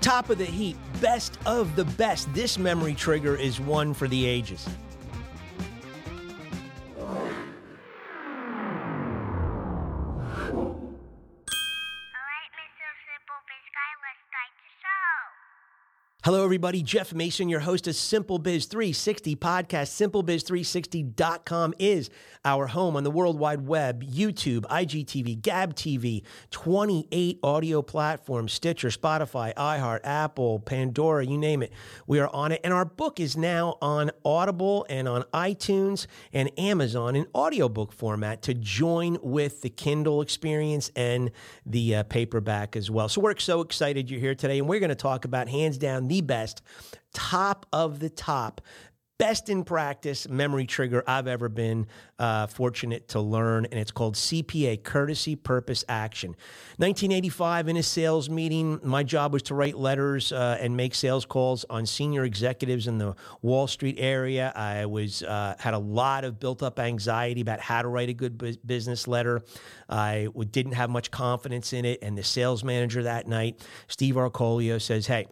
Top of the heap, best of the best. This memory trigger is one for the ages. Hello, everybody. Jeff Mason, your host of Simple Biz 360 podcast. SimpleBiz360.com is our home on the World Wide Web, YouTube, IGTV, Gab TV, 28 audio platforms, Stitcher, Spotify, iHeart, Apple, Pandora, you name it. We are on it. And our book is now on Audible and on iTunes and Amazon in audiobook format to join with the Kindle experience and the uh, paperback as well. So we're so excited you're here today. And we're going to talk about hands down the best, top of the top best in practice memory trigger I've ever been uh, fortunate to learn, and it's called CPA Courtesy Purpose Action. 1985, in a sales meeting, my job was to write letters uh, and make sales calls on senior executives in the Wall Street area. I was uh, had a lot of built up anxiety about how to write a good bu- business letter. I didn't have much confidence in it, and the sales manager that night, Steve Arcolio, says, "Hey."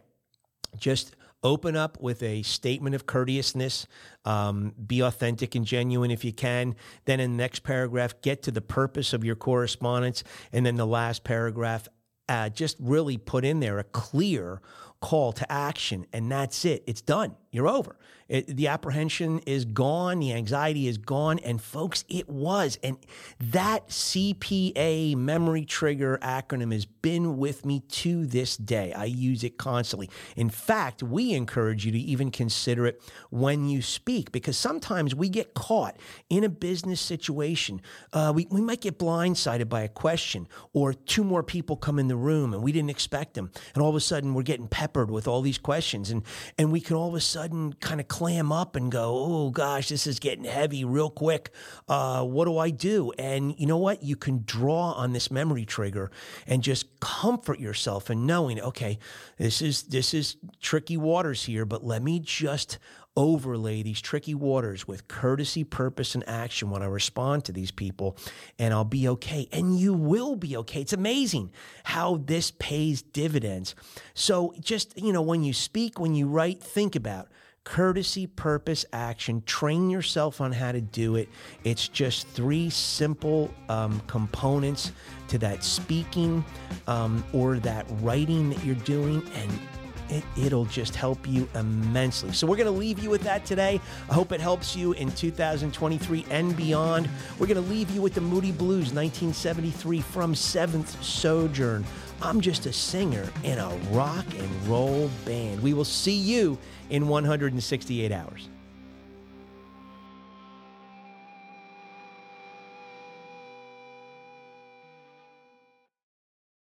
Just open up with a statement of courteousness. Um, be authentic and genuine if you can. Then in the next paragraph get to the purpose of your correspondence. And then the last paragraph uh, just really put in there a clear call to action and that's it. It's done you're over it, the apprehension is gone, the anxiety is gone, and folks, it was. And that CPA memory trigger acronym has been with me to this day. I use it constantly. In fact, we encourage you to even consider it when you speak because sometimes we get caught in a business situation. Uh, we, we might get blindsided by a question, or two more people come in the room and we didn't expect them. And all of a sudden, we're getting peppered with all these questions. And, and we can all of a sudden kind of clam up and go, oh gosh, this is getting heavy real quick. Uh, what do I do? And you know what? You can draw on this memory trigger and just comfort yourself in knowing, okay, this is this is tricky waters here, but let me just overlay these tricky waters with courtesy, purpose, and action when I respond to these people, and I'll be okay. And you will be okay. It's amazing how this pays dividends. So, just, you know, when you speak, when you write, think about courtesy, purpose, action. Train yourself on how to do it. It's just three simple um, components to that speaking um, or that writing that you're doing, and it, it'll just help you immensely. So, we're going to leave you with that today. I hope it helps you in 2023 and beyond. We're going to leave you with the Moody Blues 1973 from Seventh Sojourn. I'm just a singer in a rock and roll band. We will see you in 168 hours.